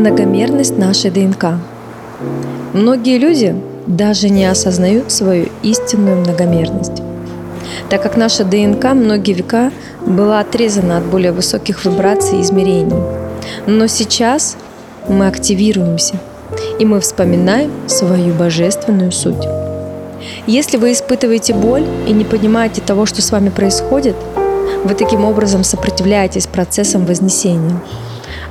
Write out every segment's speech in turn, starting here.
Многомерность нашей ДНК. Многие люди даже не осознают свою истинную многомерность, так как наша ДНК многие века была отрезана от более высоких вибраций и измерений. Но сейчас мы активируемся, и мы вспоминаем свою божественную суть. Если вы испытываете боль и не понимаете того, что с вами происходит, вы таким образом сопротивляетесь процессам вознесения.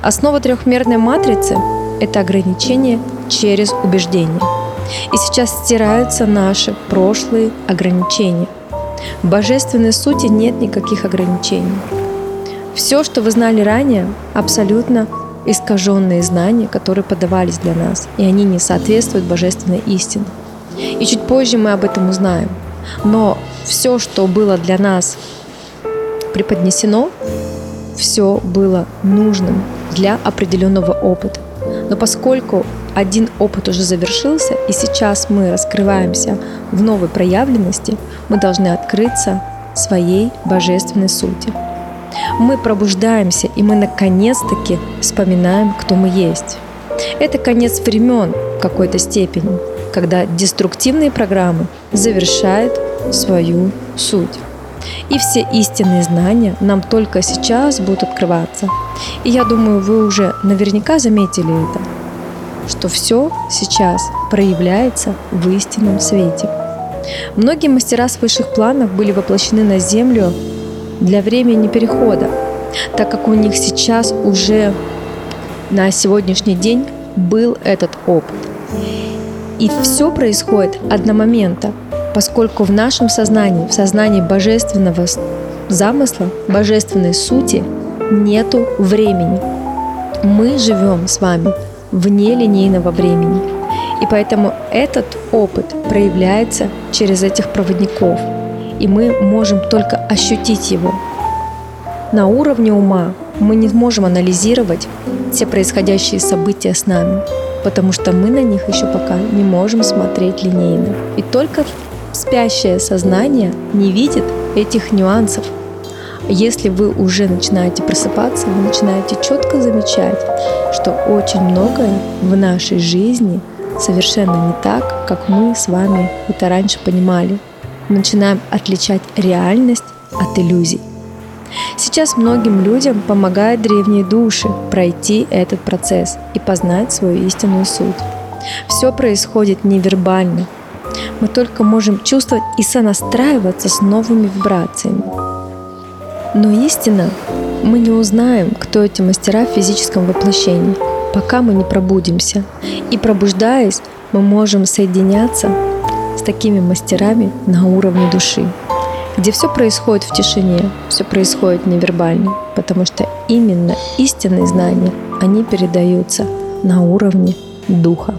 Основа трехмерной матрицы – это ограничение через убеждение. И сейчас стираются наши прошлые ограничения. В божественной сути нет никаких ограничений. Все, что вы знали ранее, абсолютно искаженные знания, которые подавались для нас, и они не соответствуют божественной истине. И чуть позже мы об этом узнаем. Но все, что было для нас преподнесено, все было нужным для определенного опыта. Но поскольку один опыт уже завершился, и сейчас мы раскрываемся в новой проявленности, мы должны открыться своей божественной сути. Мы пробуждаемся, и мы наконец-таки вспоминаем, кто мы есть. Это конец времен в какой-то степени, когда деструктивные программы завершают свою суть. И все истинные знания нам только сейчас будут открываться. И я думаю, вы уже наверняка заметили это, что все сейчас проявляется в истинном свете. Многие мастера с высших планов были воплощены на Землю для времени перехода, так как у них сейчас уже на сегодняшний день был этот опыт. И все происходит одномоментно, поскольку в нашем сознании, в сознании божественного замысла, божественной сути нету времени. Мы живем с вами вне линейного времени. И поэтому этот опыт проявляется через этих проводников. И мы можем только ощутить его. На уровне ума мы не можем анализировать все происходящие события с нами, потому что мы на них еще пока не можем смотреть линейно. И только спящее сознание не видит этих нюансов. Если вы уже начинаете просыпаться, вы начинаете четко замечать, что очень многое в нашей жизни совершенно не так, как мы с вами это раньше понимали. Начинаем отличать реальность от иллюзий. Сейчас многим людям помогают древние души пройти этот процесс и познать свою истинную суть. Все происходит невербально, мы только можем чувствовать и сонастраиваться с новыми вибрациями. Но истинно мы не узнаем, кто эти мастера в физическом воплощении, пока мы не пробудимся. И пробуждаясь, мы можем соединяться с такими мастерами на уровне души, где все происходит в тишине, все происходит невербально, потому что именно истинные знания, они передаются на уровне духа.